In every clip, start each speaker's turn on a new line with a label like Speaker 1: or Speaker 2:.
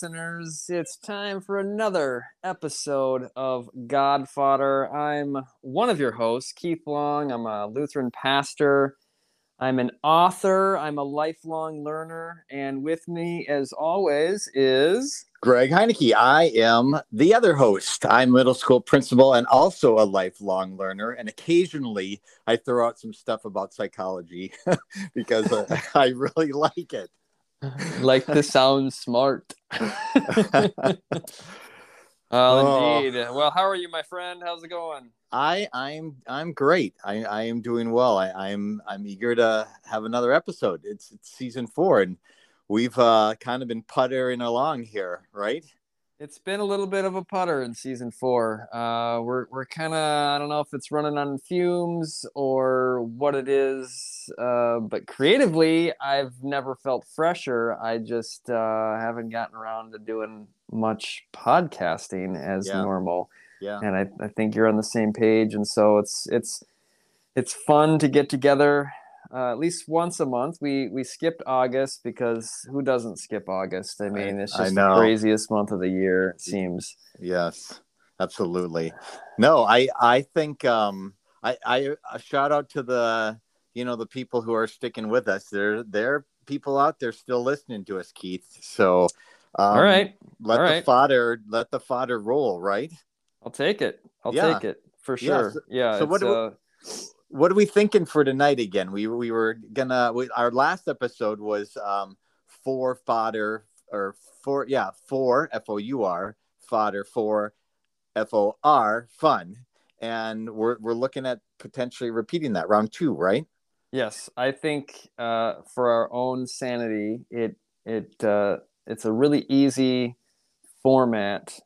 Speaker 1: Listeners. It's time for another episode of Godfather. I'm one of your hosts, Keith Long. I'm a Lutheran pastor. I'm an author. I'm a lifelong learner. And with me, as always, is
Speaker 2: Greg Heineke. I am the other host. I'm middle school principal and also a lifelong learner. And occasionally I throw out some stuff about psychology because uh, I really like it.
Speaker 1: Like to sound smart. oh, indeed. Well, how are you, my friend? How's it going?
Speaker 2: I I'm I'm great. I, I am doing well. I, I'm I'm eager to have another episode. It's it's season four, and we've uh, kind of been puttering along here, right?
Speaker 1: It's been a little bit of a putter in season four. Uh, we're we're kind of I don't know if it's running on fumes or what it is, uh, but creatively I've never felt fresher. I just uh, haven't gotten around to doing much podcasting as yeah. normal. Yeah, and I, I think you're on the same page, and so it's it's it's fun to get together uh, at least once a month. We we skipped August because who doesn't skip August? I mean, it's just the craziest month of the year. It seems.
Speaker 2: Yes, absolutely. No, I I think um I I a shout out to the you know the people who are sticking with us. There there people out there still listening to us, Keith. So.
Speaker 1: Um, All right.
Speaker 2: Let
Speaker 1: All
Speaker 2: the
Speaker 1: right.
Speaker 2: fodder let the fodder roll, right?
Speaker 1: I'll take it. I'll yeah. take it for sure. Yeah. So, yeah
Speaker 2: so what do uh, what are we thinking for tonight again? We we were gonna we, our last episode was um for fodder or for yeah for F O U R fodder for F O R fun, and we're we're looking at potentially repeating that round two, right?
Speaker 1: Yes, I think uh, for our own sanity, it it uh, it's a really easy format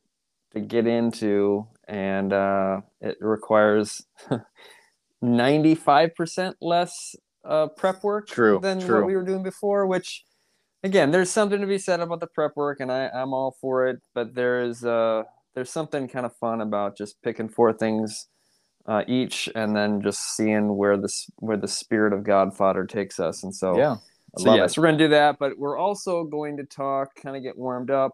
Speaker 1: to get into, and uh, it requires 95% less uh, prep work
Speaker 2: true,
Speaker 1: than
Speaker 2: true.
Speaker 1: what we were doing before, which again, there's something to be said about the prep work and I, I'm all for it, but there is uh there's something kind of fun about just picking four things uh, each and then just seeing where this where the spirit of Godfather takes us. And so
Speaker 2: yeah.
Speaker 1: so yes, it. we're gonna do that, but we're also going to talk, kind of get warmed up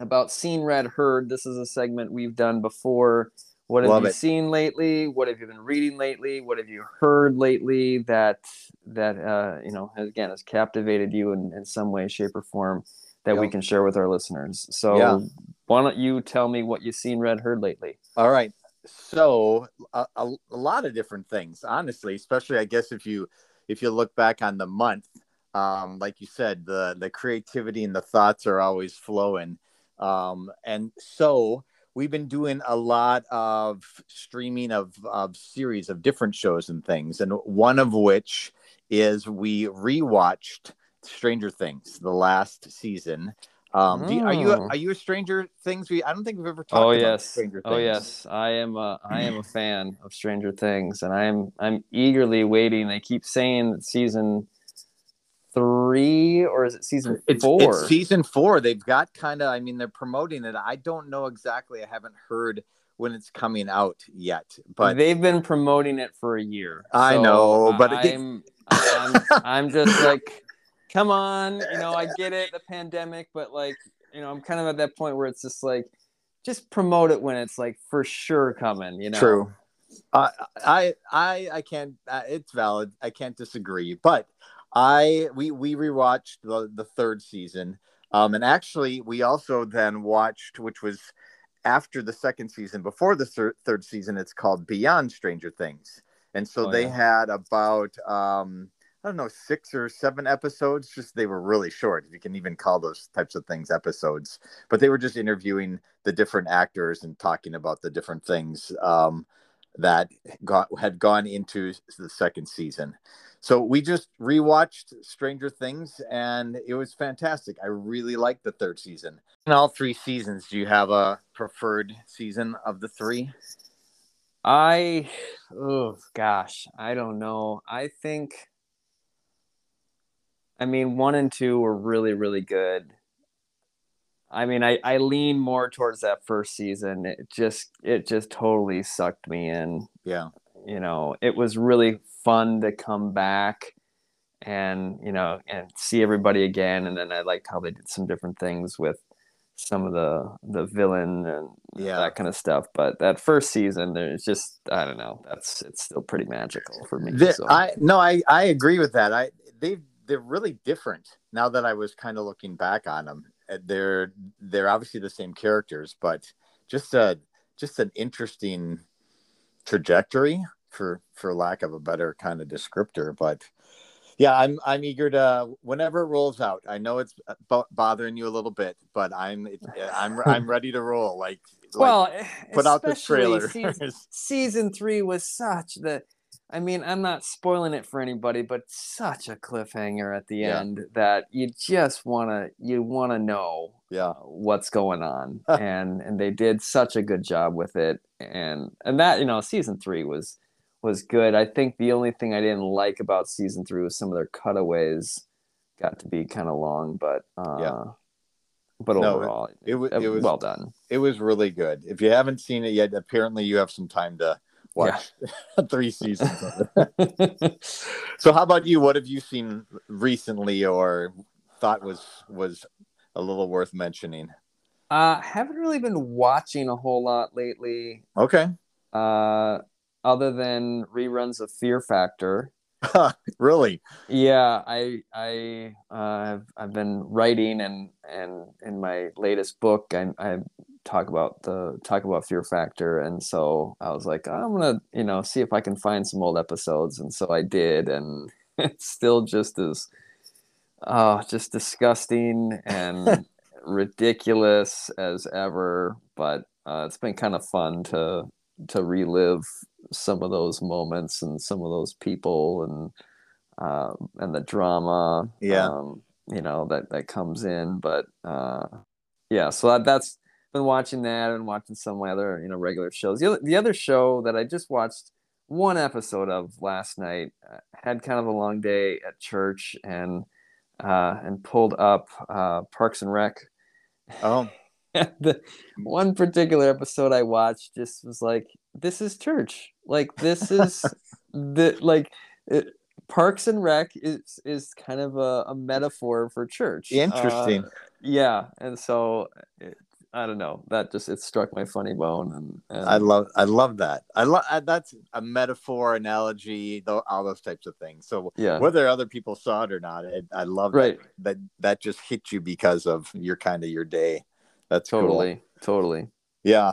Speaker 1: about seen, read, heard. This is a segment we've done before what have Love you it. seen lately? What have you been reading lately? What have you heard lately that that uh, you know has, again has captivated you in, in some way, shape, or form that yep. we can share with our listeners? So yeah. why don't you tell me what you've seen, read, heard lately?
Speaker 2: All right. So a, a, a lot of different things, honestly. Especially, I guess if you if you look back on the month, um, like you said, the the creativity and the thoughts are always flowing. Um, and so we've been doing a lot of streaming of, of series of different shows and things and one of which is we rewatched stranger things the last season um, you, are you a, oh. are you a Stranger Things? We I don't think we've ever talked.
Speaker 1: Oh
Speaker 2: about
Speaker 1: yes,
Speaker 2: Stranger
Speaker 1: oh, Things. Oh yes, I am. A, I am a fan of Stranger Things, and I'm I'm eagerly waiting. They keep saying that season three or is it season
Speaker 2: it's,
Speaker 1: four?
Speaker 2: It's season four. They've got kind of. I mean, they're promoting it. I don't know exactly. I haven't heard when it's coming out yet, but
Speaker 1: they've been promoting it for a year.
Speaker 2: I so know, but
Speaker 1: I'm, I'm, I'm just like, come on, you know, I get it, the pandemic, but like, you know, I'm kind of at that point where it's just like, just promote it when it's like for sure coming. You know,
Speaker 2: true. Uh, I I I can't. Uh, it's valid. I can't disagree, but I we we rewatched the the third season, um, and actually we also then watched, which was after the second season, before the thir- third season. It's called Beyond Stranger Things, and so oh, they yeah. had about um, I don't know six or seven episodes. Just they were really short. You can even call those types of things episodes, but they were just interviewing the different actors and talking about the different things um, that got had gone into the second season. So we just rewatched Stranger Things and it was fantastic. I really liked the third season. In all three seasons, do you have a preferred season of the three?
Speaker 1: I oh gosh, I don't know. I think I mean one and two were really, really good. I mean, I, I lean more towards that first season. It just it just totally sucked me in.
Speaker 2: Yeah.
Speaker 1: You know, it was really fun to come back and you know and see everybody again and then i liked how they did some different things with some of the the villain and
Speaker 2: Yeah.
Speaker 1: that kind of stuff but that first season there's just i don't know that's it's still pretty magical for me
Speaker 2: The-
Speaker 1: so.
Speaker 2: I no, I I agree with that. I they they're really different now that I was kind of looking back on them. Uh, They're they're obviously the same characters, but just a just an interesting trajectory for for lack of a better kind of descriptor. But yeah, I'm I'm eager to whenever it rolls out. I know it's uh, bo- bothering you a little bit, but I'm it's, uh, I'm I'm ready to roll. Like, like
Speaker 1: well
Speaker 2: put out the trailer.
Speaker 1: season, season three was such that I mean, I'm not spoiling it for anybody, but such a cliffhanger at the
Speaker 2: Yeah.
Speaker 1: end that you just wanna you wanna know
Speaker 2: yeah,
Speaker 1: what's going on, and and they did such a good job with it, and and that you know season three was was good. I think the only thing I didn't like about season three was some of their cutaways got to be kind of long, but uh,
Speaker 2: Yeah.
Speaker 1: But
Speaker 2: No,
Speaker 1: overall,
Speaker 2: it was
Speaker 1: uh,
Speaker 2: it was
Speaker 1: well done.
Speaker 2: it was really good. If you haven't seen it yet, apparently you have some time to watch three seasons of it. So how about you? What have you seen recently or thought was was a little worth mentioning?
Speaker 1: Uh, haven't really been watching a whole lot lately,
Speaker 2: Okay.
Speaker 1: uh, other than reruns of Fear Factor.
Speaker 2: really?
Speaker 1: Yeah, I I uh, have I've been writing and and in my latest book I I talk about the talk about Fear Factor and so I was like I'm gonna you know see if I can find some old episodes and so I did and it's still just as oh just disgusting and ridiculous as ever but uh, it's been kind of fun to to relive some of those moments and some of those people and uh, and the drama
Speaker 2: Yeah.
Speaker 1: um, you know that that comes in but uh, yeah so that, that's been watching that and watching some my other you know regular shows the other, the other show that i just watched one episode of last night uh, had kind of a long day at church and uh, and pulled up uh, parks and rec
Speaker 2: Oh,
Speaker 1: the one particular episode I watched just was like, this is church. Like this is the like it, Parks and Rec is is kind of a, a metaphor for church.
Speaker 2: interesting.
Speaker 1: Uh, yeah, and so it, I don't know. That just it struck my funny bone, and, and
Speaker 2: I love I love that. I love that's a metaphor, analogy, tho- all those types of things. So
Speaker 1: yeah,
Speaker 2: whether other people saw it or not, it, I love
Speaker 1: right,
Speaker 2: that, that that just hit you because of your kind of your day. That's cool.
Speaker 1: totally, totally.
Speaker 2: Yeah.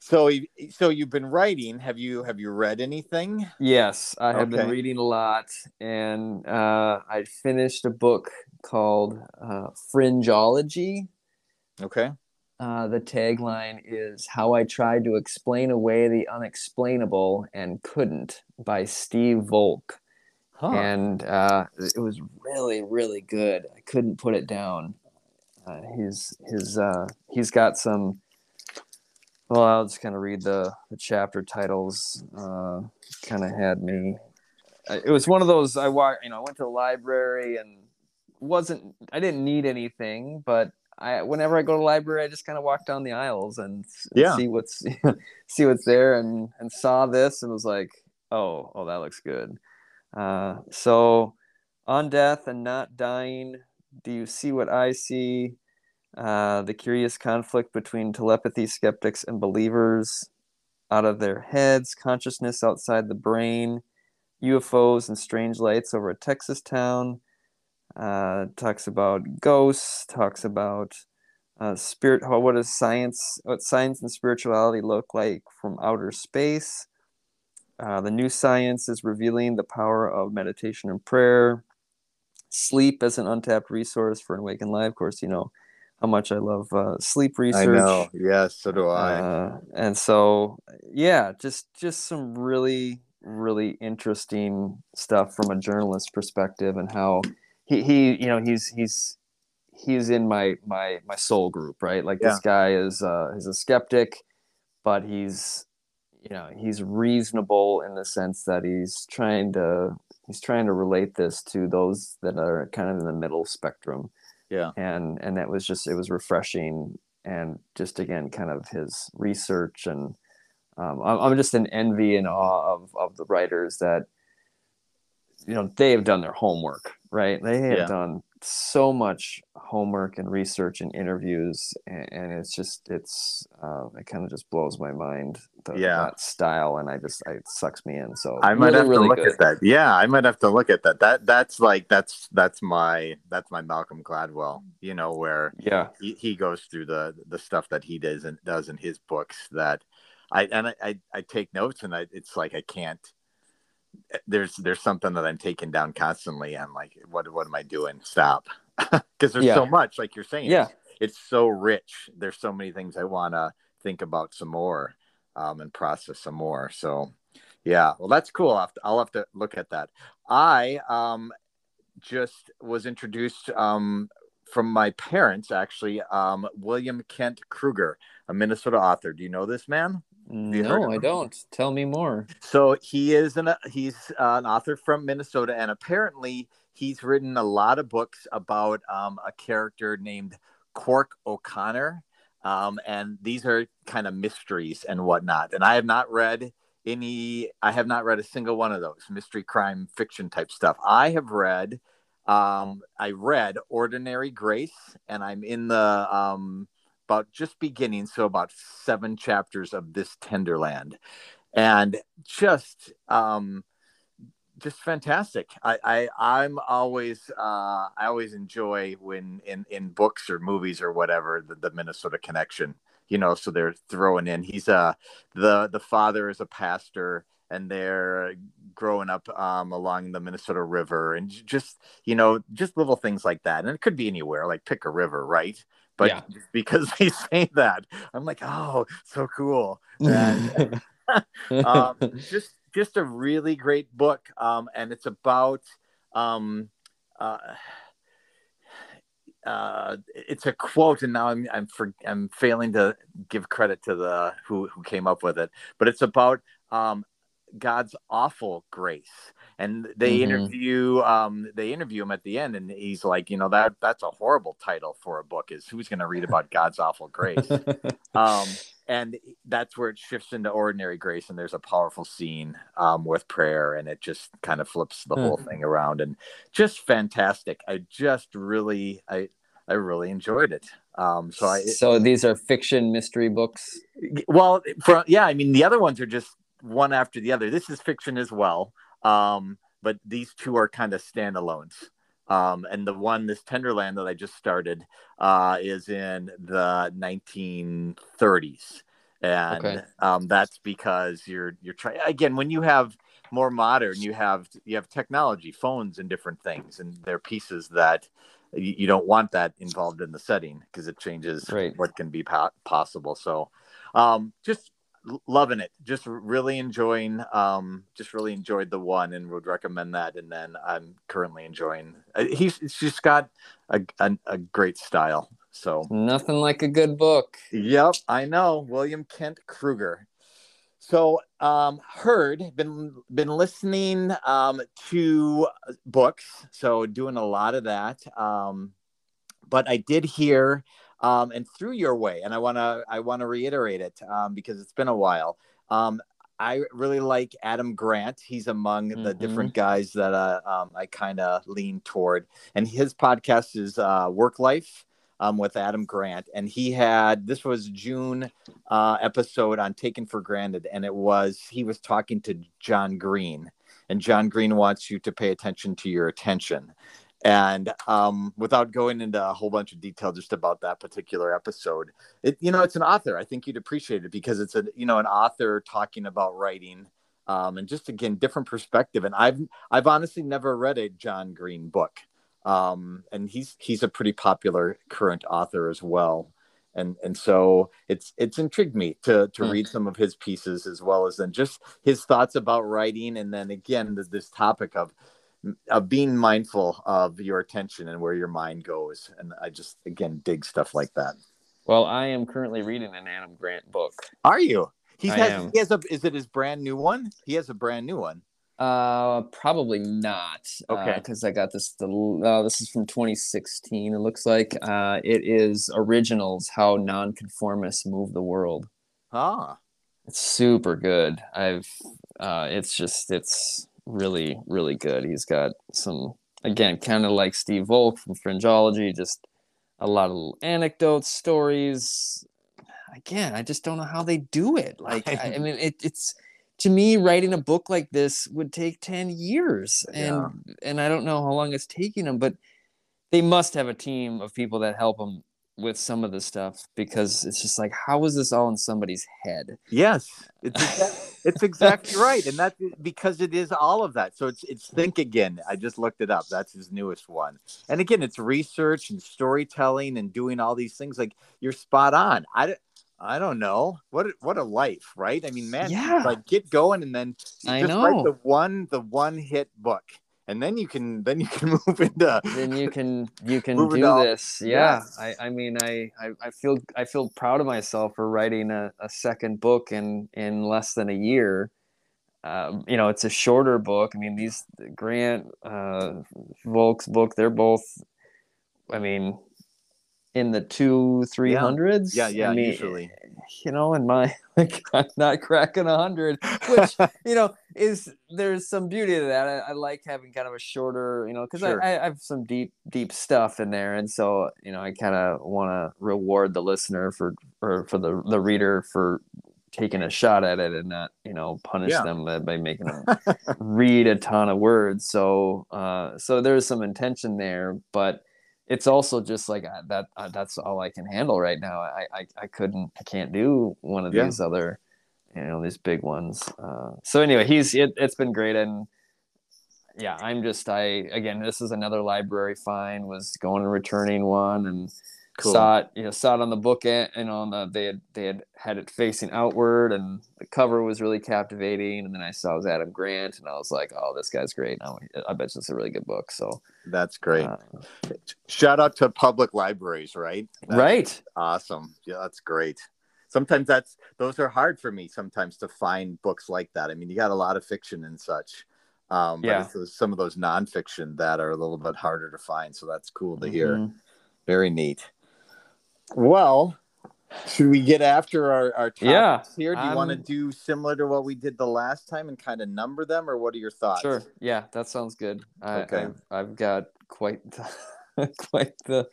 Speaker 2: So so you've been writing. Have you have you read anything?
Speaker 1: Yes, I have been reading a lot, and uh, I finished a book called uh, Fringeology.
Speaker 2: Okay.
Speaker 1: Uh, the tagline is How I Tried to Explain Away the Unexplainable and Couldn't by Steve Volk.
Speaker 2: Huh.
Speaker 1: And uh, it was really, really good. I couldn't put it down. Uh, he's his uh, he's got some. Well, I'll just kind of read the, the chapter titles. Uh, kind of had me. It was one of those I you know I went to the library and wasn't I didn't need anything, but I whenever I go to the library, I just kind of walk down the aisles and, and
Speaker 2: Yeah.
Speaker 1: see what's see what's there, and and saw this and was like, oh, oh, that looks good. Uh, so, on death and not dying, do you see what I see? Uh, the curious conflict between telepathy skeptics and believers out of their heads, consciousness outside the brain, UFOs and strange lights over a Texas town. Uh, talks about ghosts. Talks about uh, spirit. How what does science? What science and spirituality look like from outer space? Uh, the new science is revealing the power of meditation and prayer. Sleep as an untapped resource for an awakened life. Of course, you know how much I love uh, sleep research.
Speaker 2: I know. Yes, so do I.
Speaker 1: Uh, and so, yeah, just just some really really interesting stuff from a journalist perspective and how he, he you know he's he's he's in my my my soul group right? Like this guy is uh is a skeptic but he's you know he's reasonable in the sense that he's trying to he's trying to relate this to those that are kind of in the middle spectrum.
Speaker 2: Yeah.
Speaker 1: and and that was just it was refreshing and just again kind of his research and um, I'm, I'm just in envy and awe of of the writers that you know they've done their homework right they have
Speaker 2: Yeah.
Speaker 1: done so much homework and research and interviews and, and it's just it's uh, it kind of just blows my mind the,
Speaker 2: Yeah.
Speaker 1: that style and i just it sucks me in so
Speaker 2: I might
Speaker 1: really,
Speaker 2: have to
Speaker 1: really
Speaker 2: look
Speaker 1: good.
Speaker 2: at that. Yeah, I might have to look at that. That that's like that's that's my that's my Malcolm Gladwell. You know where
Speaker 1: yeah
Speaker 2: he, he goes through the the stuff that he does and does in his books that I and I I, I take notes and I it's like I can't. There's there's something that I'm taking down constantly. I'm like, what what am I doing? Stop, because there's
Speaker 1: Yeah.
Speaker 2: so much. Like you're saying,
Speaker 1: yeah
Speaker 2: it's so rich. There's so many things I want to think about some more um, and process some more. So, yeah, well, that's cool. I'll have to, I'll have to look at that. I um, just was introduced um, from my parents, actually, um, William Kent Krueger, a Minnesota author. Do you know this man?
Speaker 1: No i don't tell me more
Speaker 2: So he is an he's uh, an author from Minnesota, and apparently he's written a lot of books about um, a character named Cork O'Connor, um, and these are kind of mysteries and whatnot. And I have not read any. I have not read a single one of those mystery crime fiction type stuff. I have read. Um, I read Ordinary Grace, and I'm in the um, about just beginning, so about seven chapters of this Tenderland and just um just fantastic i i i'm always uh i always enjoy when in in books or movies or whatever the, the minnesota connection you know so they're throwing in he's uh the the father is a pastor and they're growing up um, along the Minnesota River, and just you know, just little things like that. And it could be anywhere, like pick a river, right? But
Speaker 1: Yeah.
Speaker 2: because they say that, I'm like, oh, so cool. And, um, just just a really great book um, and it's about um, uh, uh, it's a quote and now I'm I'm for, I'm failing to give credit to the who who came up with it but it's about um, God's awful grace and they
Speaker 1: Mhm.
Speaker 2: interview um, they interview him at the end and he's like you know that that's a horrible title for a book is who's going to read about God's awful grace? Um, and that's where it shifts into ordinary grace and there's a powerful scene um, with prayer and it just kind of flips the whole thing around and just fantastic. I just really i i really enjoyed it. Um, so i
Speaker 1: so these are fiction mystery books?
Speaker 2: Well for yeah i mean the other ones are just one after the other. This is fiction as well um, but these two are kind of standalones um, and the one this tenderland that i just started uh, is in the 1930s and
Speaker 1: Okay.
Speaker 2: um, that's because you're you're trying again when you have more modern you have you have technology phones and different things and they're pieces that you, you don't want that involved in the setting because it changes
Speaker 1: Right.
Speaker 2: what can be po- possible so um, just loving it just really enjoying um, just really enjoyed the one and would recommend that and then i'm currently enjoying uh, he's, he's just got a, a, a great style so
Speaker 1: nothing like a good book
Speaker 2: Yep, I know. William Kent Krueger. So, um, heard been been listening um, to books, so doing a lot of that. Um, but I did hear, um, and through your way, and I wanna I wanna reiterate it um, because it's been a while. Um, I really like Adam Grant. He's among the
Speaker 1: Mhm.
Speaker 2: different guys that uh, um, I kind of lean toward, and his podcast is uh, Work Life um, with Adam Grant, and he had this was June uh, episode on Taken for Granted, and it was he was talking to John Green, and John Green wants you to pay attention to your attention. And um, without going into a whole bunch of detail just about that particular episode, it you know it's an author. I think you'd appreciate it because it's a you know an author talking about writing um, and just again different perspective. And I've I've honestly never read a John Green book um, and he's he's a pretty popular current author as well. And and so it's it's intrigued me to to
Speaker 1: Hmm.
Speaker 2: read some of his pieces as well as then just his thoughts about writing, and then again this, this topic of of being mindful of your attention and where your mind goes. And I just again dig stuff like that.
Speaker 1: well i am currently reading an adam grant book
Speaker 2: Are you? He
Speaker 1: I
Speaker 2: has
Speaker 1: am.
Speaker 2: he has a is it his brand new one? He has a brand new one.
Speaker 1: Uh, probably not.
Speaker 2: Okay.
Speaker 1: Because I got this. The uh, this is from 2016. It looks like. Uh, it is originals. How nonconformists move the world.
Speaker 2: Ah,
Speaker 1: It's super good. I've. Uh, it's just. It's. Really really good. He's got some again kind of like Steve Volk from Fringeology, just a lot of anecdotes, stories. Again, I just don't know how they do it. Like I, I mean, it, it's to me writing a book like this would take 10 years and yeah. and i don't know how long it's taking them but they must have a team of people that help them with some of the stuff because it's just like how is this all in somebody's head
Speaker 2: yes it's exactly, it's exactly right and that because it is all of that so it's it's think again i just looked it up that's his newest one and again it's research and storytelling and doing all these things like you're spot on i I don't know what what a life, right? I mean, man, yeah. like get going and then
Speaker 1: I
Speaker 2: just
Speaker 1: know.
Speaker 2: write the one the one hit book, and then you can then you can move into
Speaker 1: then you can you can do this. Yeah, yes. I I mean I, I I feel I feel proud of myself for writing a, a second book in in less than a year. Um, you know, it's a shorter book. I mean, these Grant uh, Volk's book, they're both. I mean, in the two three hundreds.
Speaker 2: Yeah, yeah,
Speaker 1: I mean,
Speaker 2: usually.
Speaker 1: You know, in my like, I'm not cracking a hundred, which you know is there's some beauty to that. I, I like having kind of a shorter, you know, because sure. I, I have some deep deep stuff in there, and so you know I kind of want to reward the listener for or for the the reader for taking a shot at it and not you know punish yeah. them by, by making them read a ton of words. So uh, so there's some intention there, but it's also just like that uh, that's all i can handle right now I, I i couldn't i can't do one of yeah. these other you know these big ones uh, so anyway he's it, it's been great and yeah i'm just i again this is another library find was going and returning one and cool. saw it you know saw it on the book and on the they had they had had it facing outward and the cover was really captivating and then i saw it was adam grant and i was like oh this guy's great i, I bet you it's a really good book so
Speaker 2: that's great uh, shout out to public libraries right
Speaker 1: that's right
Speaker 2: awesome yeah that's great sometimes that's those are hard for me sometimes to find books like that i mean you got a lot of fiction and such um, but yeah. it's some of those nonfiction that are a little bit harder to find. So that's cool to hear. Mm-hmm. Very neat. Well, should we get after our, our
Speaker 1: yeah,
Speaker 2: here? Do you want to do similar to what we did the last time and kind of number them, or what are your thoughts?
Speaker 1: Sure. Yeah, that sounds good. I, okay. I've, I've got quite the, quite the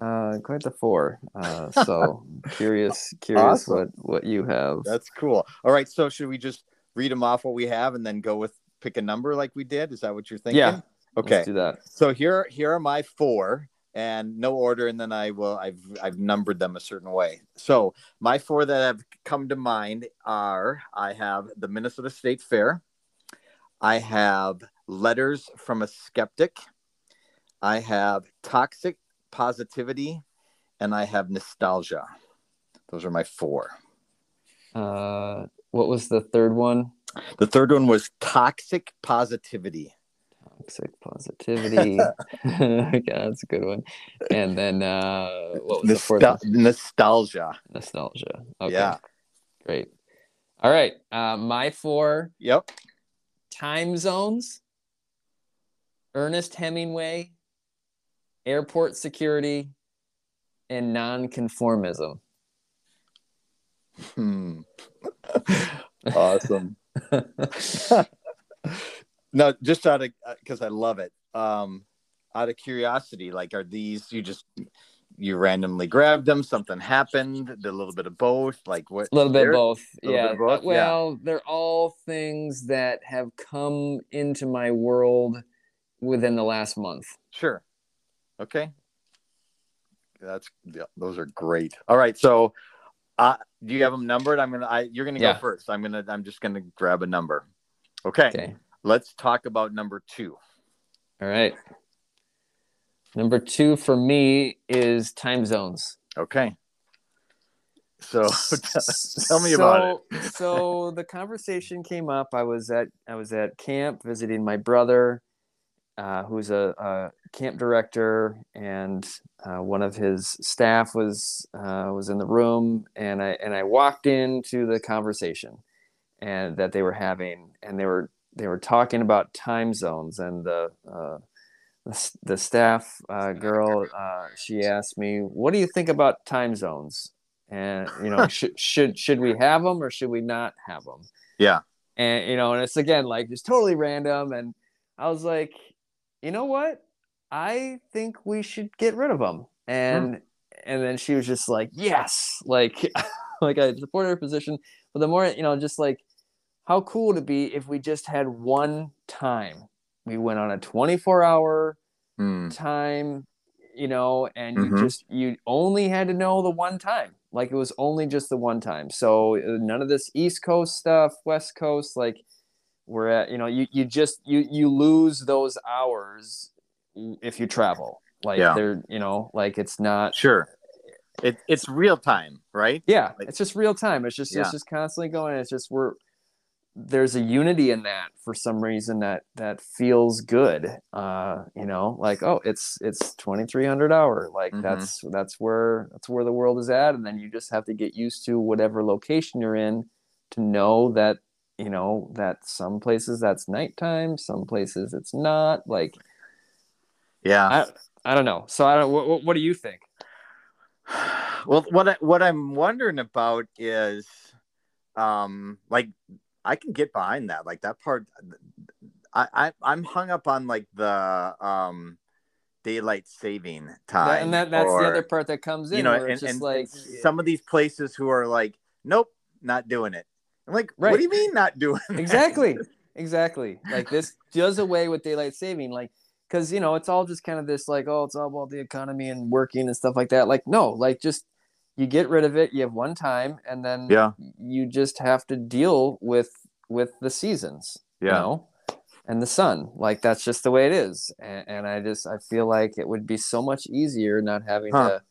Speaker 1: uh, quite the four. Uh, so curious, curious awesome. what what you have.
Speaker 2: That's cool. All right. So should we just read them off what we have and then go with pick a number like we did? Is that what you're thinking?
Speaker 1: Yeah.
Speaker 2: Okay.
Speaker 1: Let's do that.
Speaker 2: So here here are my four and no order and then i will i've i've numbered them a certain way. So my four that have come to mind are i have the minnesota state fair i have letters from a skeptic i have toxic positivity and i have nostalgia. Those are my four.
Speaker 1: Uh what was the third one?
Speaker 2: The third one was toxic positivity
Speaker 1: toxic positivity. okay, that's a good one. And then uh, what was Nostal- the fourth?
Speaker 2: Nostalgia.
Speaker 1: Nostalgia. Okay. Yeah. Great. All right. Uh, my four.
Speaker 2: Yep.
Speaker 1: Time zones. Ernest Hemingway. Airport security. And nonconformism.
Speaker 2: Hmm. awesome. No, just out of because uh, I love it. Um, out of curiosity, like, are these you just you randomly grabbed them? Something happened? Did a little bit of both? Like what?
Speaker 1: A little bit of both. yeah. Bit both? Well, yeah. they're all things that have come into my world within the last month.
Speaker 2: Sure. Okay. That's yeah, those are great. All right, so uh, do you have them numbered? I'm gonna. I you're gonna yeah. go first. I'm gonna. I'm just gonna grab a number. Okay. Okay. Let's talk about number two.
Speaker 1: All right. Number two for me is time zones.
Speaker 2: Okay. So tell me so, about it.
Speaker 1: so the conversation came up. I was at I was at camp visiting my brother, uh, who's a, a, camp director, and uh, one of his staff was uh, was in the room, and I and I walked into the conversation, and that they were having, and they were they were talking about time zones and the uh, the, the, staff uh, girl uh, she asked me what do you think about time zones and you know should should should we have them or should we not have them
Speaker 2: yeah
Speaker 1: and you know, and it's again like just totally random. And I was like, you know what? I think we should get rid of them. And and then she was just like, yes, like like I support her position. But the more you know, just like how cool would it be if we just had one time we went on a 24 hour
Speaker 2: Mm.
Speaker 1: time, you know, and you
Speaker 2: Mhm.
Speaker 1: just you only had to know the one time. Like it was only just the one time. So uh, none of this East Coast stuff, West Coast, like we're at, you know, you you just you you lose those hours if you travel. Like
Speaker 2: Yeah.
Speaker 1: they're, you know, like it's not
Speaker 2: Sure. It, it's real time, right?
Speaker 1: yeah,
Speaker 2: Like-
Speaker 1: it's just real time. It's just
Speaker 2: Yeah.
Speaker 1: it's just constantly going. It's just we're there's a unity in that for some reason that that feels good. Uh, you know, like oh, it's it's 2300 hour. Like
Speaker 2: Mhm.
Speaker 1: that's that's where that's where the world is at, and then you just have to get used to whatever location you're in to know that you know that some places that's nighttime, some places it's not. Like
Speaker 2: Yeah.
Speaker 1: I I don't know. So I don't. What, what do you think?
Speaker 2: well what I, what i'm wondering about is um like i can get behind that like that part i, I i'm hung up on like the um daylight saving time
Speaker 1: That- and that that's
Speaker 2: or,
Speaker 1: the other part that comes in.
Speaker 2: you know and,
Speaker 1: it's just
Speaker 2: and,
Speaker 1: like
Speaker 2: some of these places who are like nope not doing it i'm like
Speaker 1: Right.
Speaker 2: what do you mean not doing it?
Speaker 1: exactly exactly like this does away with daylight saving like because you know it's all just kind of this like oh it's all about the economy and working and stuff like that like no like just you get rid of it you have one time and then
Speaker 2: Yeah.
Speaker 1: you just have to deal with with the seasons you
Speaker 2: Yeah.
Speaker 1: know and the sun like that's just the way it is and, and i just i feel like it would be so much easier not having
Speaker 2: Huh.
Speaker 1: to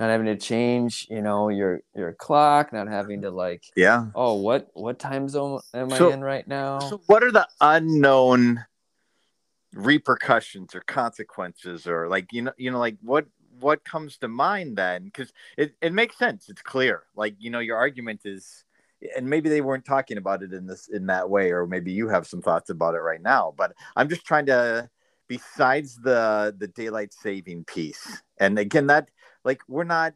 Speaker 1: not having to change you know your your clock not having to like
Speaker 2: yeah
Speaker 1: oh what what time zone am
Speaker 2: So-
Speaker 1: i in right now
Speaker 2: So, what are the unknown repercussions or consequences, or like you know, you know, like what what comes to mind then? Because it it makes sense. It's clear. Like you know, your argument is, and maybe they weren't talking about it in this in that way, or maybe you have some thoughts about it right now. But I'm just trying to, besides the the daylight saving piece, and again, that like we're not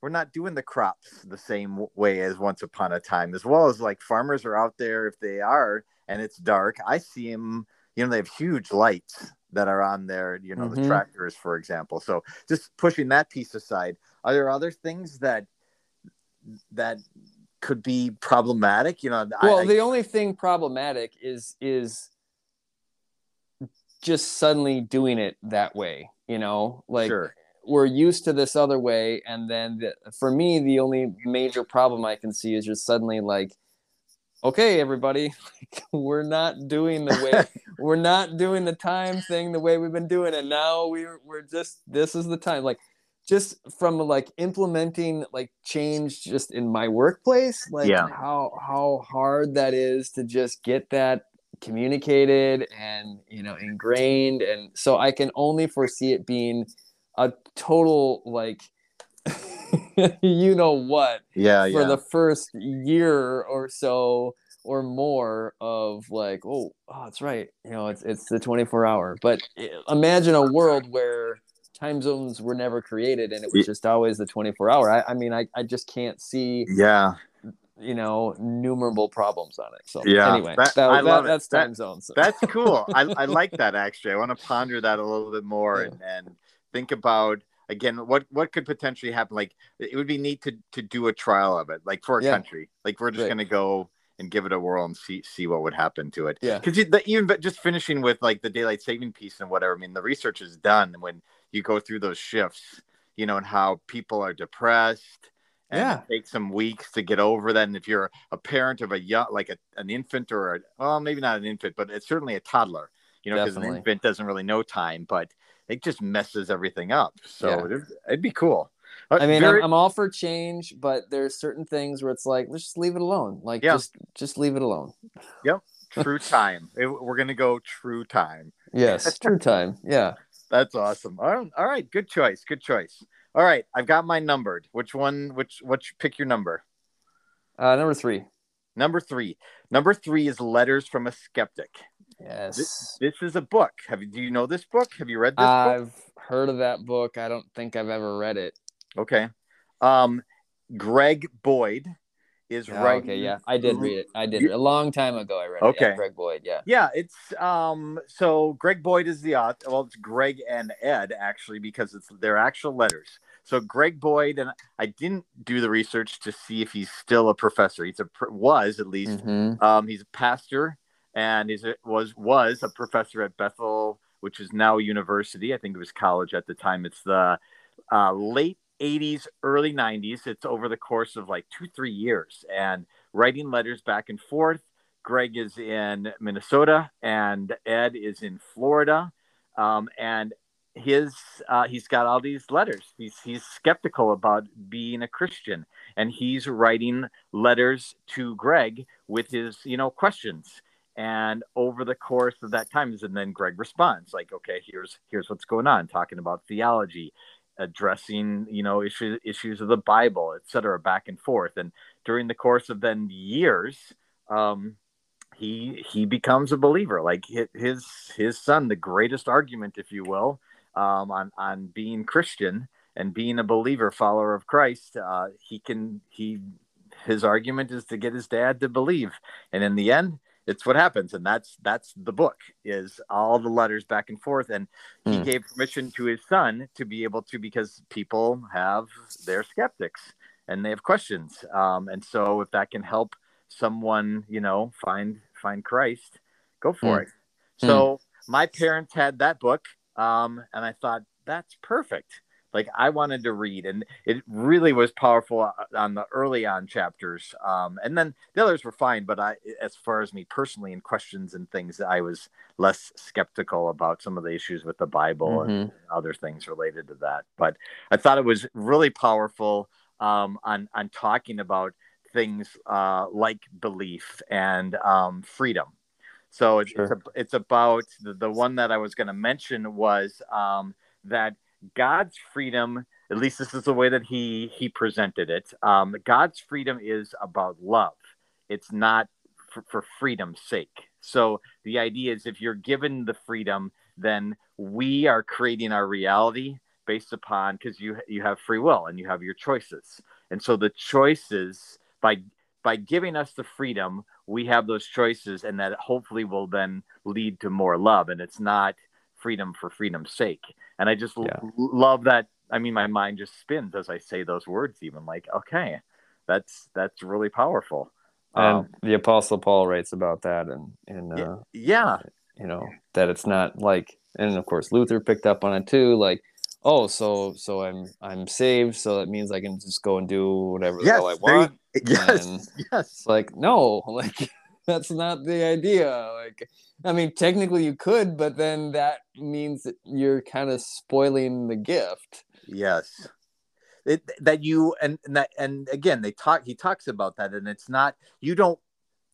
Speaker 2: we're not doing the crops the same way as once upon a time as well as like farmers are out there if they are and it's dark i see them you know they have huge lights that are on there, you know the
Speaker 1: Mhm.
Speaker 2: tractors for example. So just pushing that piece aside are there other things that that could be problematic? You know
Speaker 1: well
Speaker 2: I,
Speaker 1: the only thing problematic is is just suddenly doing it that way you know? Like
Speaker 2: sure.
Speaker 1: we're used to this other way and then the, for me the only major problem i can see is just suddenly like okay everybody we're not doing the way we're not doing the time thing the way we've been doing it. Now we're we're just this is the time. Like just from like implementing like change just in my workplace like
Speaker 2: Yeah.
Speaker 1: how how hard that is to just get that communicated and you know ingrained. And so i can only foresee it being a total like you know what
Speaker 2: yeah
Speaker 1: for
Speaker 2: yeah
Speaker 1: the first year or so or more of like oh oh that's right you know it's it's the 24 hour but eh, imagine a world where time zones were never created and it was just always the 24 hour i, I mean I, I just can't see
Speaker 2: yeah
Speaker 1: you know numerable problems on it so
Speaker 2: Yeah,
Speaker 1: anyway
Speaker 2: that-
Speaker 1: that,
Speaker 2: I
Speaker 1: that-
Speaker 2: love it.
Speaker 1: that's
Speaker 2: That-
Speaker 1: time zones
Speaker 2: That's cool. I, I like that actually. I want to ponder that a little bit more
Speaker 1: Yeah.
Speaker 2: and, and think about again what what could potentially happen. Like it would be neat to to do a trial of it, like for a
Speaker 1: Yeah.
Speaker 2: country. Like we're just
Speaker 1: Right.
Speaker 2: gonna go and give it a whirl and see see what would happen to it.
Speaker 1: Yeah.
Speaker 2: Because even but just finishing with like the daylight saving piece and whatever. I mean, the research is done when you go through those shifts, you know, and how people are depressed. And
Speaker 1: Yeah.
Speaker 2: it takes some weeks to get over that. And if you're a parent of a young, like a, an infant or, a, well, maybe not an infant, but it's certainly a toddler, you know, because an infant doesn't really know time, but it just messes everything up. So
Speaker 1: Yeah.
Speaker 2: it'd, it'd be cool. Uh,
Speaker 1: I mean,
Speaker 2: very-
Speaker 1: I'm, I'm all for change, but there's certain things where it's like, let's just leave it alone. Like,
Speaker 2: Yeah.
Speaker 1: just just leave it alone.
Speaker 2: Yep, true time. It- we're going to go true time.
Speaker 1: Yes, true time. Yeah.
Speaker 2: That's awesome. All right, all right, good choice. Good choice. All right, I've got mine numbered. Which one? Which? Which? Pick your number.
Speaker 1: Uh, number three.
Speaker 2: Number three. Number three is Letters from a Skeptic.
Speaker 1: Yes.
Speaker 2: This is a book. Have you? Do you know this book? Have you read this book?
Speaker 1: I've heard of that book. I don't think I've ever read it.
Speaker 2: Okay. Um, Greg Boyd is
Speaker 1: Yeah,
Speaker 2: writing.
Speaker 1: okay, yeah, I did read it. I did
Speaker 2: You-
Speaker 1: a long time ago. I read it.
Speaker 2: Okay.
Speaker 1: Yeah, Greg Boyd. Yeah.
Speaker 2: Yeah, it's um. So Greg Boyd is the author. Well, it's Greg and Ed actually because it's their actual letters. So Greg Boyd and I didn't do the research to see if he's still a professor. He's a was at least.
Speaker 1: Mhm.
Speaker 2: Um, he's a pastor and is was was a professor at Bethel, which is now a university. I think it was college at the time. It's the uh, late 80s, early 90s. It's over the course of like two, three years and writing letters back and forth. Greg is in Minnesota and Ed is in Florida. Um, and his uh, he's got all these letters. He's he's skeptical about being a Christian, and he's writing letters to Greg with his you know questions. And over the course of that time, and then Greg responds like, "Okay, here's here's what's going on, talking about theology, addressing you know issues issues of the Bible, etc., back and forth." And during the course of then years, um, he he becomes a believer. Like his his son, the greatest argument, if you will, um, on on being Christian and being a believer, follower of Christ. Uh, he can he his argument is to get his dad to believe, and in the end, it's what happens, and that's that's the book is all the letters back and forth, and he
Speaker 1: Hmm.
Speaker 2: gave permission to his son to be able to because people have they're skeptics and they have questions, um, and so if that can help someone you know find find Christ, go for
Speaker 1: Hmm.
Speaker 2: it. So my parents had that book, um, and I thought that's perfect. Like I wanted to read, and it really was powerful uh, on the early on chapters. Um, and then the others were fine, but I, as far as me personally and questions and things, I was less skeptical about some of the issues with the Bible and
Speaker 1: Mhm.
Speaker 2: other things related to that. But I thought it was really powerful um, on on talking about things uh, like belief and um, freedom. So it's,
Speaker 1: Sure.
Speaker 2: it's, a, it's about the, the one that I was going to mention was um, that God's freedom, at least this is the way that he he presented it. Um, God's freedom is about love. It's not for, for freedom's sake. So the idea is if you're given the freedom, then we are creating our reality based upon because you you have free will and you have your choices. And so the choices by by giving us the freedom, we have those choices, and that hopefully will then lead to more love. And it's not freedom for freedom's sake. And I just l- love that. I mean, my mind just spins as I say those words. Even like, okay, that's that's really powerful.
Speaker 1: And
Speaker 2: Um,
Speaker 1: the Apostle Paul writes about that, and and
Speaker 2: Yeah.
Speaker 1: uh,
Speaker 2: yeah,
Speaker 1: you know that it's not like, and of course Luther picked up on it too. Like, oh, so so I'm I'm saved, so that means I can just go and do whatever the
Speaker 2: yes,
Speaker 1: hell I want.
Speaker 2: yes,
Speaker 1: and-
Speaker 2: yes,
Speaker 1: It's like no, like that's not the idea. Like, I mean, technically you could, but then that means that you're kind of spoiling the gift.
Speaker 2: yes. It, that you and, and that and again they talk he talks about that and it's not you don't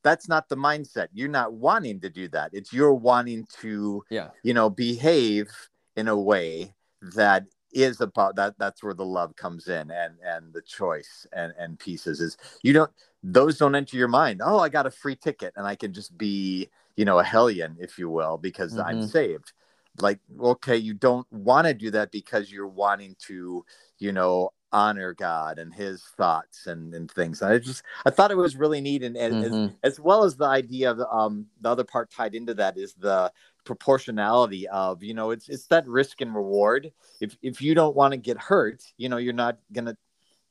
Speaker 2: that's not the mindset you're not wanting to do that it's you're wanting to
Speaker 1: Yeah.
Speaker 2: you know behave in a way that is about that that's where the love comes in and and the choice and and pieces is you don't those don't enter your mind oh i got a free ticket and i can just be you know a hellion if you will because i'm
Speaker 1: Mhm.
Speaker 2: saved like okay you don't want to do that because you're wanting to you know honor god and his thoughts and and things and i just i thought it was really neat and, and as,
Speaker 1: Mhm.
Speaker 2: as well as the idea of um the other part tied into that is the proportionality of you know it's it's that risk and reward if if you don't want to get hurt you know you're not gonna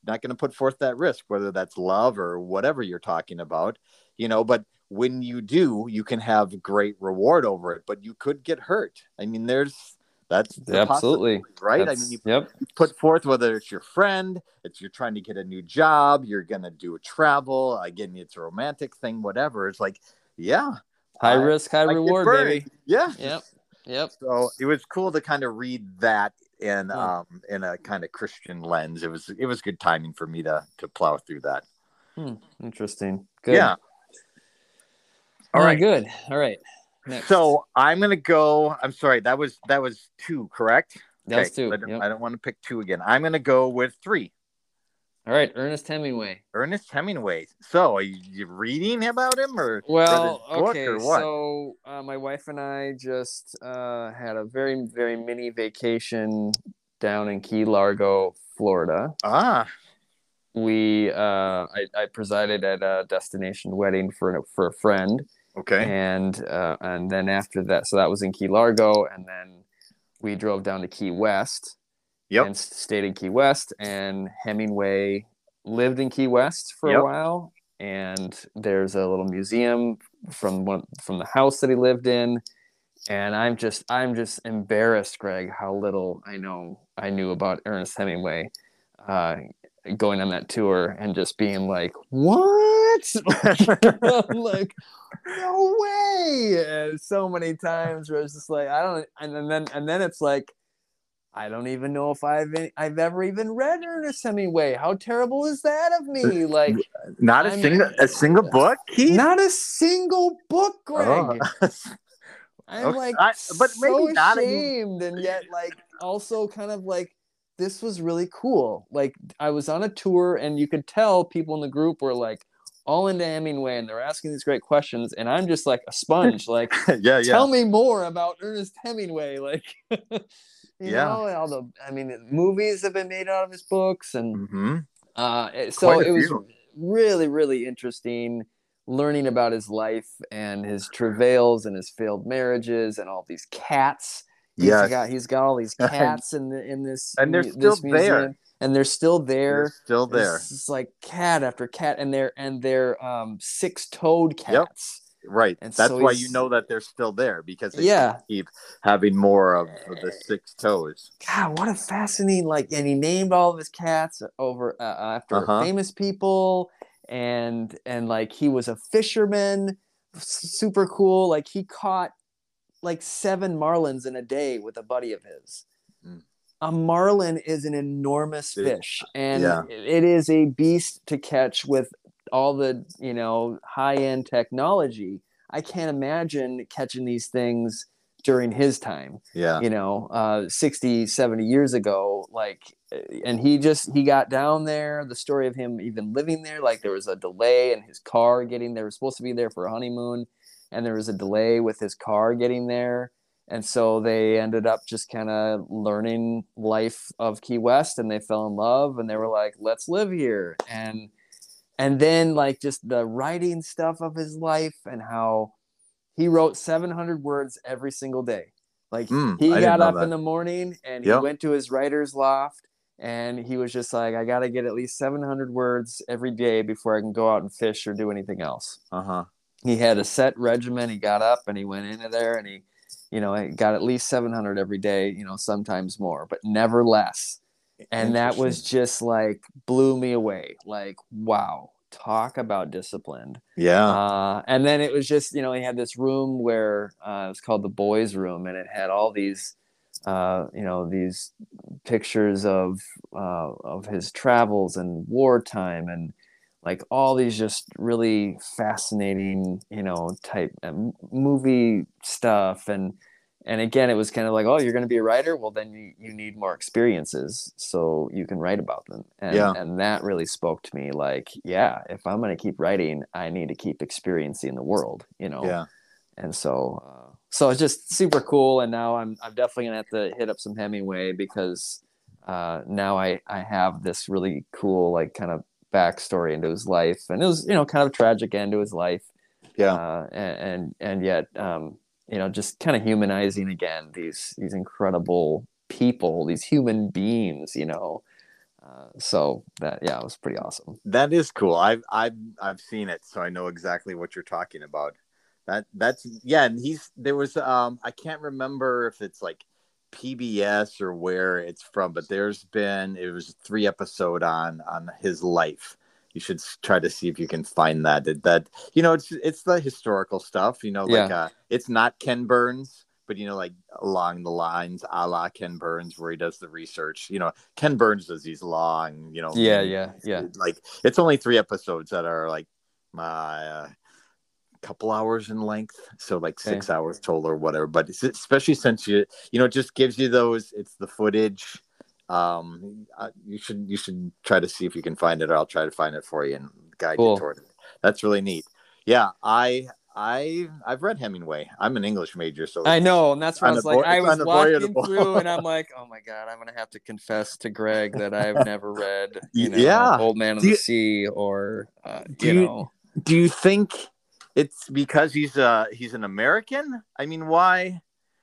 Speaker 2: not gonna put forth that risk whether that's love or whatever you're talking about you know but when you do you can have great reward over it but you could get hurt i mean there's that's the
Speaker 1: Absolutely.
Speaker 2: right i mean you
Speaker 1: yep.
Speaker 2: put forth whether it's your friend it's you're trying to get a new job you're gonna do a travel again it's a romantic thing whatever it's like yeah
Speaker 1: High
Speaker 2: I-
Speaker 1: risk, high
Speaker 2: I
Speaker 1: reward, baby.
Speaker 2: yeah
Speaker 1: Yep. Yep.
Speaker 2: so it was cool to kind of read that in
Speaker 1: Hmm.
Speaker 2: um in a kind of christian lens it was it was good timing for me to to plow through that
Speaker 1: Interesting. Good.
Speaker 2: yeah all
Speaker 1: Oh,
Speaker 2: right
Speaker 1: Good. All right. Next.
Speaker 2: so i'm gonna go i'm sorry that was that was two correct
Speaker 1: that
Speaker 2: Okay,
Speaker 1: two.
Speaker 2: I don't,
Speaker 1: Yep.
Speaker 2: I don't want to pick two again i'm gonna go with three
Speaker 1: All right. Ernest Hemingway.
Speaker 2: ernest hemingway so are you, reading about him or
Speaker 1: Well,
Speaker 2: book
Speaker 1: okay.
Speaker 2: or what?
Speaker 1: So uh, my wife and I just uh, had a very, very mini vacation down in Key Largo, Florida.
Speaker 2: ah
Speaker 1: we uh, I, I presided at a destination wedding for for a friend.
Speaker 2: Okay.
Speaker 1: And uh, and then after that, so that was in Key Largo, and then we drove down to Key West.
Speaker 2: Yep.
Speaker 1: And stayed in Key West, and Hemingway lived in Key West for
Speaker 2: Yep.
Speaker 1: a while. And there's a little museum from one from the house that he lived in. And I'm just I'm just embarrassed, Greg, how little I know I knew about Ernest Hemingway. Uh, going on that tour and just being like, "What?" like, no way! And so many times where it's just like, I don't, and then and then it's like, I don't even know if I've I've ever even read Ernest Hemingway. How terrible is that of me? Like,
Speaker 2: Not a
Speaker 1: I'm-
Speaker 2: single a single book, Keith.
Speaker 1: not a single book, oh. Greg.
Speaker 2: Oh.
Speaker 1: I'm
Speaker 2: Okay,
Speaker 1: like,
Speaker 2: I- but
Speaker 1: so
Speaker 2: maybe not, I mean-
Speaker 1: ashamed, and yet like also kind of like this was really cool. Like I was on a tour, and you could tell people in the group were like all into Hemingway, and they're asking these great questions, and I'm just like a sponge. Like,
Speaker 2: yeah, yeah.
Speaker 1: tell me more about Ernest Hemingway. Like, you
Speaker 2: Yeah.
Speaker 1: know, all the I mean, movies have been made out of his books, and
Speaker 2: hmm
Speaker 1: uh, so it was really, really interesting learning about his life and his travails and his failed marriages and all these cats. He's
Speaker 2: Yes.
Speaker 1: got he's got all these cats in the in this
Speaker 2: And they're still there.
Speaker 1: and they're still
Speaker 2: They're
Speaker 1: there.
Speaker 2: still there.
Speaker 1: It's like cat after cat, and they're and they're um six-toed cats.
Speaker 2: Right.
Speaker 1: And
Speaker 2: That's
Speaker 1: so
Speaker 2: why you know that they're still there because they
Speaker 1: Yeah.
Speaker 2: keep having more of the six toes.
Speaker 1: God, what a fascinating like, and he named all of his cats over uh, after
Speaker 2: Uh-huh.
Speaker 1: famous people, and and like he was a fisherman, super cool. Like he caught like seven marlins in a day with a buddy of his.
Speaker 2: Mm.
Speaker 1: A marlin is an enormous fish, and
Speaker 2: Yeah.
Speaker 1: it is a beast to catch with all the you know high end technology. I can't imagine catching these things during his time
Speaker 2: Yeah.
Speaker 1: you know uh 60 70 years ago like and he just he got down there the story of him even living there like there was a delay in his car getting there was supposed to be there for a honeymoon and there was a delay with his car getting there and so they ended up just kind of learning life of key west and they fell in love and they were like let's live here and and then like just the writing stuff of his life and how he wrote 700 words every single day like
Speaker 2: Mm,
Speaker 1: he
Speaker 2: I
Speaker 1: got up
Speaker 2: that.
Speaker 1: in the morning and he
Speaker 2: Yep.
Speaker 1: went to his writer's loft and he was just like i gotta get at least 700 words every day before i can go out and fish or do anything else
Speaker 2: Uh huh.
Speaker 1: he had a set regimen he got up and he went into there and he you know got at least 700 every day you know sometimes more but never less and that was just like blew me away. Like wow talk about disciplined.
Speaker 2: Yeah.
Speaker 1: uh, and then it was just you know he had this room where uh, it was called the boys room and it had all these uh, you know these pictures of uh, of his travels and wartime and like all these just really fascinating you know type uh, movie stuff. And and again it was kind of like oh you're going to be a writer well then you, you need more experiences so you can write about them and,
Speaker 2: Yeah.
Speaker 1: and that really spoke to me like yeah if i'm going to keep writing i need to keep experiencing the world you know
Speaker 2: yeah.
Speaker 1: and so uh, so it's just super cool and now i'm i'm definitely gonna have to hit up some hemingway because uh now i i have this really cool like kind of backstory into his life and it was you know kind of a tragic end to his life
Speaker 2: Yeah.
Speaker 1: uh and and, and yet um you know just kind of humanizing again these these incredible people these human beings you know uh, so that yeah it was pretty awesome
Speaker 2: That is cool. I've I've I've seen it, so I know exactly what you're talking about. That that's yeah, and he's there was um I can't remember if it's like PBS or where it's from, but there's been it was three episode on on his life. You should try to see if you can find that. That, that you know it's it's the historical stuff. You know, like
Speaker 1: Yeah.
Speaker 2: uh, it's not Ken Burns, but you know, like along the lines a la Ken Burns, where he does the research. You know, Ken Burns does these long, you know,
Speaker 1: yeah yeah yeah
Speaker 2: like it's only three episodes that are like my uh, couple hours in length so like six hours total or whatever but especially since you you know it just gives you those it's the footage um uh, you should you should try to see if you can find it or i'll try to find it for you and guide
Speaker 1: Cool.
Speaker 2: you toward it that's really neat yeah i I I've read Hemingway. I'm an English major, so
Speaker 1: I know, and that's why i was like i was walking through and i'm like, oh my god, I'm gonna have to confess to Greg that I've never read, you know,
Speaker 2: Yeah.
Speaker 1: Old Man of the
Speaker 2: you-
Speaker 1: Sea, or uh,
Speaker 2: Do
Speaker 1: you
Speaker 2: you-
Speaker 1: know,
Speaker 2: do you think it's because he's uh he's an American? I mean, why?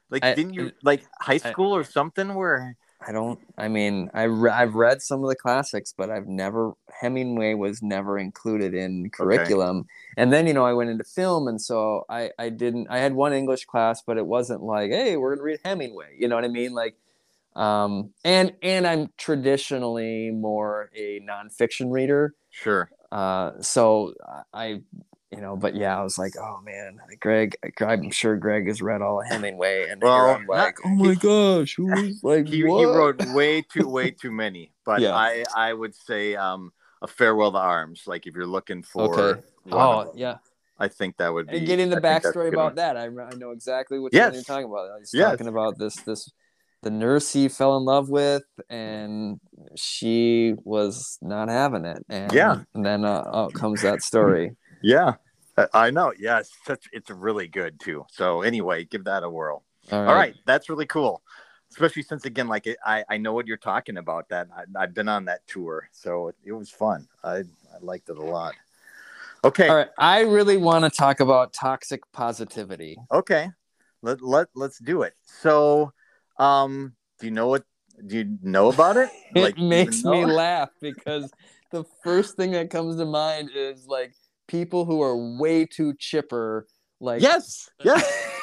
Speaker 2: Like,
Speaker 1: I-
Speaker 2: didn't you like high
Speaker 1: I-
Speaker 2: school or something where?
Speaker 1: I don't. I mean, I re- I've read some of the classics, but I've never Hemingway was never included in curriculum. And then you know I went into film, and so I I didn't. I had one English class, but it wasn't like, hey, we're gonna read Hemingway. You know what I mean? Like, um, and and I'm traditionally more a nonfiction reader.
Speaker 2: Sure.
Speaker 1: Uh, so I, you know, but yeah, I was like, oh man, Greg, I'm sure Greg has read all of Hemingway, and
Speaker 2: Well,
Speaker 1: I'm like, oh my gosh, who is like
Speaker 2: He, he wrote way too way too many, but
Speaker 1: Yeah.
Speaker 2: I I would say um a farewell to arms. Like if you're looking for
Speaker 1: Okay. Oh
Speaker 2: them,
Speaker 1: yeah,
Speaker 2: I think that would be.
Speaker 1: and getting the
Speaker 2: I think that's a
Speaker 1: backstory about
Speaker 2: one.
Speaker 1: that, I, I know exactly what
Speaker 2: Yes.
Speaker 1: you're talking about. He's
Speaker 2: Yes.
Speaker 1: talking about this this the nurse he fell in love with, and she was not having it, and
Speaker 2: Yeah.
Speaker 1: and then uh, out comes that story.
Speaker 2: Yeah, I- I know. Yeah, it's such it's really good too. So anyway, give that a whirl.
Speaker 1: All right,
Speaker 2: All right, that's really cool. Especially since again, like I I know what you're talking about. That I, I've been on that tour, so it, it was fun. I I liked it a lot. Okay,
Speaker 1: all right. I really want to talk about toxic positivity.
Speaker 2: okay, let let let's do it. So, um, do you know what? Do you know about it?
Speaker 1: It
Speaker 2: you
Speaker 1: makes me
Speaker 2: know?
Speaker 1: laugh because the first thing that comes to mind is like people who are way too chipper, like
Speaker 2: Yes, yes.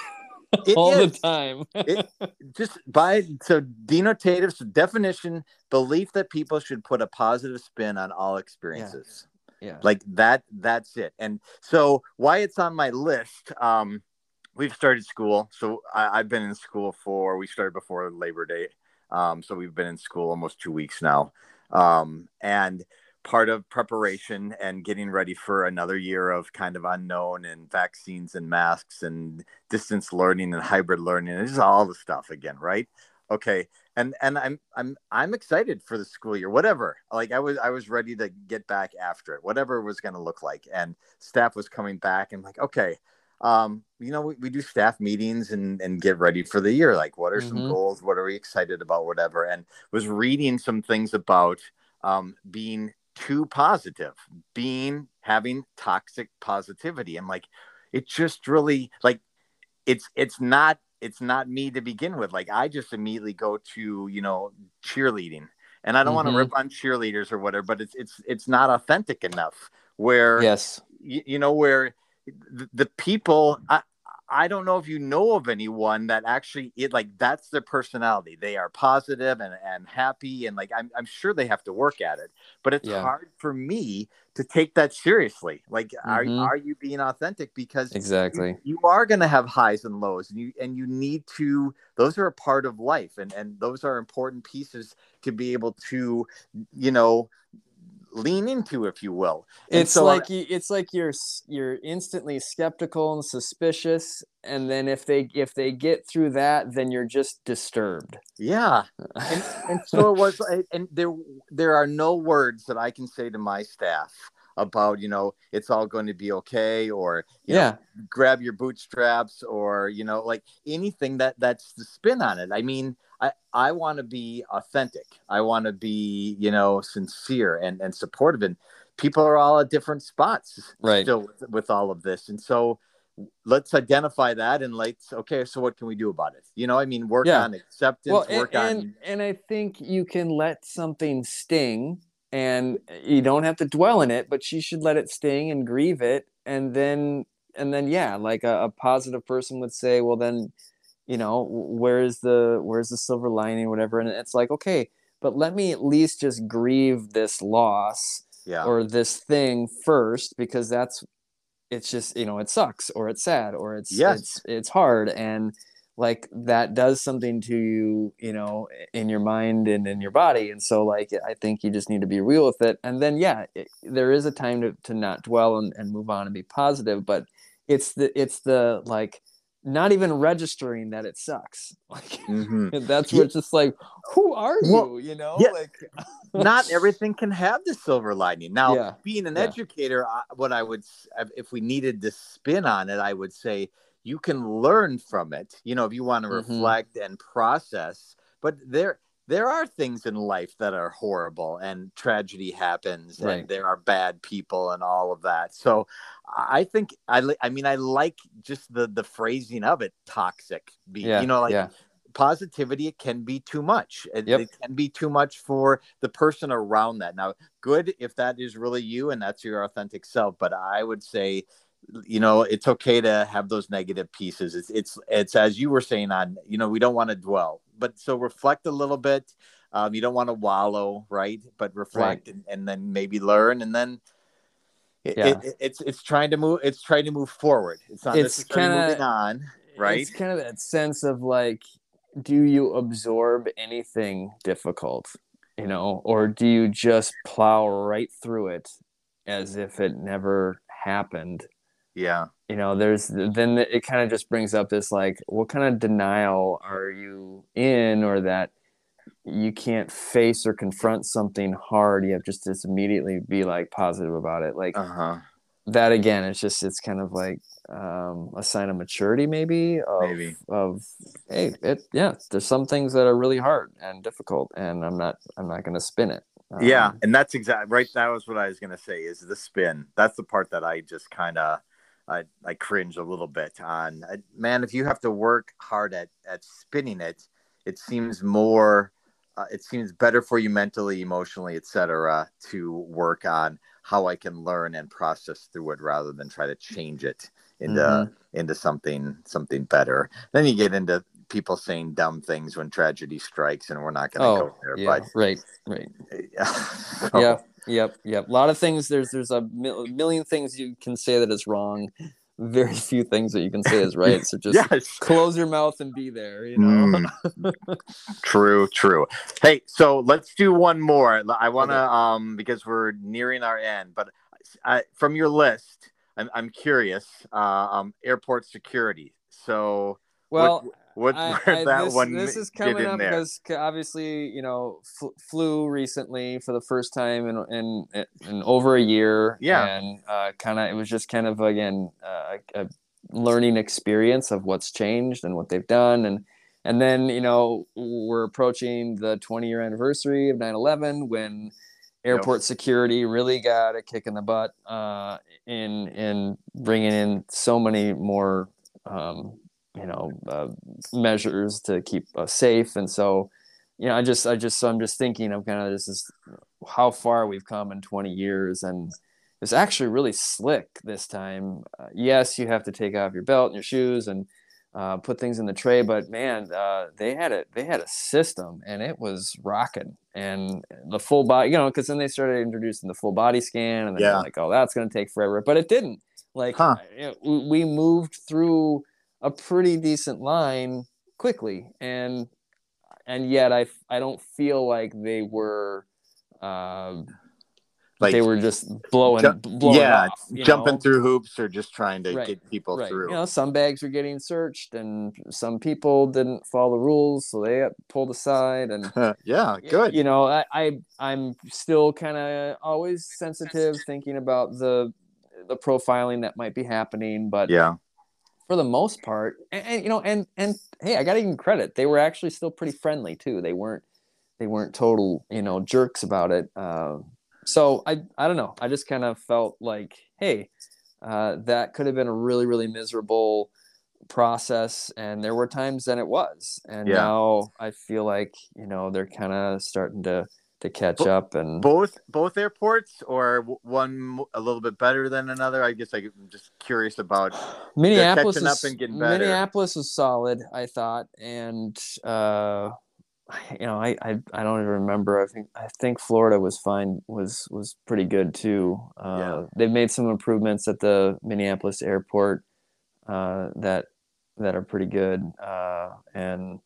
Speaker 2: It
Speaker 1: all
Speaker 2: is.
Speaker 1: the time.
Speaker 2: just by so denotative so definition belief that people should put a positive spin on all experiences
Speaker 1: yeah.
Speaker 2: like that that's it and so why it's on my list um we've started school so I, i've been in school for we started before labor day um so we've been in school almost two weeks now um and part of preparation and getting ready for another year of kind of unknown and vaccines and masks and distance learning and hybrid learning and just all the stuff again right okay and and i'm i'm i'm excited for the school year whatever like i was i was ready to get back after it whatever it was going to look like and staff was coming back and like okay um you know we, we do staff meetings and and get ready for the year like what are some
Speaker 1: Mhm.
Speaker 2: goals what are we excited about whatever and was reading some things about um being too positive being having toxic positivity and like it just really like it's it's not it's not me to begin with like i just immediately go to you know cheerleading and i don't want
Speaker 1: Mhm.
Speaker 2: to rip on cheerleaders or whatever but it's it's it's not authentic enough where
Speaker 1: yes.
Speaker 2: you, you know where the, the people I, I don't know if you know of anyone that actually it like that's their personality. They are positive and, and happy and like I'm I'm sure they have to work at it. But it's
Speaker 1: Yeah.
Speaker 2: hard for me to take that seriously. Like
Speaker 1: Mhm.
Speaker 2: are are you being authentic because
Speaker 1: Exactly.
Speaker 2: you, you are going to have highs and lows and you and you need to those are a part of life and and those are important pieces to be able to you know lean into if you will. And
Speaker 1: It's
Speaker 2: so
Speaker 1: like you, it's like you're you're instantly skeptical and suspicious, and then if they if they get through that, then you're just disturbed.
Speaker 2: yeah. And, and so it was and there there are no words that i can say to my staff about you know it's all going to be okay or you know,
Speaker 1: yeah,
Speaker 2: grab your bootstraps or you know like anything that that's the spin on it. I mean i i want to be authentic. I want to be you know sincere and and supportive. And people are all at different spots
Speaker 1: Right.
Speaker 2: still with, with all of this. And so let's identify that and let's okay so what can we do about it? You know i mean work
Speaker 1: Yeah.
Speaker 2: on acceptance
Speaker 1: well, and,
Speaker 2: work
Speaker 1: and
Speaker 2: on
Speaker 1: and I think you can let something sting, and you don't have to dwell in it, but she should let it sting and grieve it, and then and then yeah, like a, a positive person would say, well then, you know, where's the where's the silver lining, whatever, and it's like okay, but let me at least just grieve this loss
Speaker 2: yeah
Speaker 1: or this thing first because that's it's just you know it sucks or it's sad or it's
Speaker 2: Yes.
Speaker 1: it's it's hard and like that does something to you you know in your mind and in your body and so like i think you just need to be real with it and then yeah it, there is a time to, to not dwell and, and move on and be positive but it's the it's the like not even registering that it sucks. Like
Speaker 2: Mhm.
Speaker 1: that's where it's just like, who are you?
Speaker 2: Well,
Speaker 1: you know,
Speaker 2: yeah.
Speaker 1: like
Speaker 2: not everything can have the silver lining. Now,
Speaker 1: Yeah.
Speaker 2: being an
Speaker 1: Yeah.
Speaker 2: educator, I- what I would, if we needed to spin on it, I would say you can learn from it. You know, if you want to
Speaker 1: Mhm.
Speaker 2: reflect and process. But there, there are things in life that are horrible, and tragedy happens,
Speaker 1: Right.
Speaker 2: and there are bad people, and all of that. So, I think I, li- I mean, I like just the the phrasing of it, toxic. Be,
Speaker 1: yeah,
Speaker 2: you know, like
Speaker 1: yeah,
Speaker 2: positivity it can be too much it,
Speaker 1: Yep.
Speaker 2: it can be too much for the person around that now good if that is really you and that's your authentic self but i would say you know it's okay to have those negative pieces. It's it's it's as you were saying on you know we don't want to dwell but so reflect a little bit. Um, you don't want to wallow right? But reflect and, and then maybe learn and then it,
Speaker 1: Yeah.
Speaker 2: it, it's it's trying to move it's trying to move forward. It's not
Speaker 1: It's kinda-
Speaker 2: moving on right?
Speaker 1: It's kind of that sense of like, do you absorb anything difficult, you know, or do you just plow right through it as if it never happened?
Speaker 2: Yeah.
Speaker 1: You know, there's then it kind of just brings up this like, what kind of denial are you in, or that you can't face or confront something hard? You have just to just immediately be like positive about it, like
Speaker 2: uh-huh.
Speaker 1: that again it's just it's kind of like um, a sign of maturity maybe of,
Speaker 2: Maybe.
Speaker 1: of hey it yeah there's some things that are really hard and difficult and i'm not i'm not going to spin it.
Speaker 2: Yeah
Speaker 1: Um,
Speaker 2: and that's exactly right that was what i was going to say is the spin. That's the part that i just kind of I, I cringe a little bit on I, man if you have to work hard at at spinning it it seems more uh, it seems better for you mentally emotionally etc to work on how i can learn and process through it rather than try to change it into
Speaker 1: Mhm.
Speaker 2: into something something better then you get into people saying dumb things when tragedy strikes and we're not going to
Speaker 1: oh
Speaker 2: go there
Speaker 1: yeah right right.
Speaker 2: But
Speaker 1: yeah
Speaker 2: yeah
Speaker 1: yep yep a lot of things there's there's a mil- million things you can say that is wrong. Very few things that you can say is right so just
Speaker 2: yes.
Speaker 1: close your mouth and be there you know?
Speaker 2: Mm. true true. Hey so let's do one more. I want to um because we're nearing our end but I, from your list i'm, I'm curious uh, um airport security. So
Speaker 1: well
Speaker 2: what Where
Speaker 1: I-
Speaker 2: that
Speaker 1: this,
Speaker 2: one
Speaker 1: this is coming up
Speaker 2: there
Speaker 1: because obviously you know fl- flew recently for the first time in in, in over a year
Speaker 2: Yeah.
Speaker 1: and uh, kind of it was just kind of again uh, a learning experience of what's changed and what they've done and and then you know we're approaching the 20 year anniversary of 9-11 when airport security really got a kick in the butt uh, in in bringing in so many more um, you know uh, measures to keep us safe. And so you know i just i just so i'm just thinking of kind of this is how far we've come in 20 years and it's actually really slick this time. Uh, yes you have to take off your belt and your shoes and uh, put things in the tray but man uh, they had it they had a system and it was rocking. And the full body you know because then they started introducing the full body scan and then
Speaker 2: Yeah.
Speaker 1: like oh that's going to take forever. But it didn't. Like
Speaker 2: Huh.
Speaker 1: you know, we- we moved through a pretty decent line quickly and and yet i i don't feel like they were um
Speaker 2: like
Speaker 1: they were just blowing,
Speaker 2: Ju-
Speaker 1: blowing
Speaker 2: yeah
Speaker 1: off,
Speaker 2: jumping
Speaker 1: know?
Speaker 2: through hoops or just trying to
Speaker 1: Right,
Speaker 2: get people
Speaker 1: right.
Speaker 2: through
Speaker 1: You know, some bags were getting searched, and some people didn't follow the rules, so they got pulled aside. And
Speaker 2: yeah good
Speaker 1: You know, I, I I'm still kind of always sensitive, thinking about the the profiling that might be happening, but
Speaker 2: yeah
Speaker 1: for the most part, and, and you know, and and hey, I got to give them credit. They were actually still pretty friendly too. They weren't they weren't total you know jerks about it. Uh, so I I don't know. I just kind of felt like, hey, uh, that could have been a really really miserable process, and there were times then it was, and
Speaker 2: Yeah.
Speaker 1: now I feel like you know they're kind of starting to to catch
Speaker 2: Bo-
Speaker 1: up and
Speaker 2: both both airports or one a little bit better than another i guess i'm just curious about
Speaker 1: Minneapolis
Speaker 2: catching up and getting better.
Speaker 1: Minneapolis was solid, I thought, and uh, you know, I, I I don't even remember. I think I think Florida was fine, was was pretty good too. Uh,
Speaker 2: Yeah.
Speaker 1: They've made some improvements at the Minneapolis airport uh, that that are pretty good, uh, and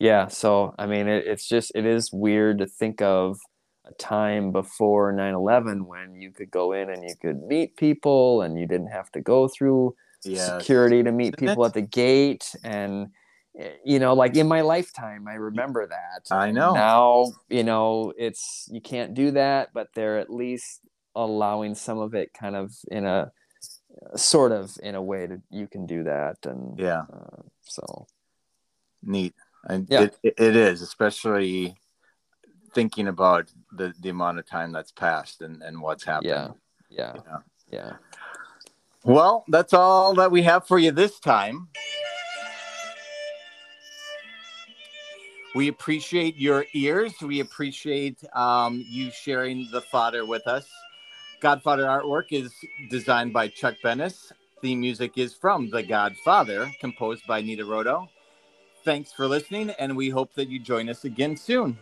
Speaker 1: yeah. So I mean, it, it's just it is weird to think of a time before 9-11 when you could go in and you could meet people and you didn't have to go through
Speaker 2: Yes.
Speaker 1: security to meet people at the gate and eh, you know like in my lifetime i remember that
Speaker 2: I
Speaker 1: And
Speaker 2: know.
Speaker 1: now you know it's you can't do that but they're at least allowing some of it kind of in a sort of in a way that you can do that and
Speaker 2: Yeah.
Speaker 1: uh, so
Speaker 2: Neat. And
Speaker 1: Yeah.
Speaker 2: it, it, is, especially thinking about the, the amount of time that's passed and, and what's happened.
Speaker 1: yeah yeah
Speaker 2: Yeah.
Speaker 1: yeah
Speaker 2: Well, that's all that we have for you this time. We appreciate your ears. We appreciate um, you sharing the fodder with us. Godfather artwork is designed by Chuck Bennis. Theme music is from The Godfather, composed by Nino Rota. Thanks for listening, and we hope that you join us again soon.